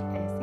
much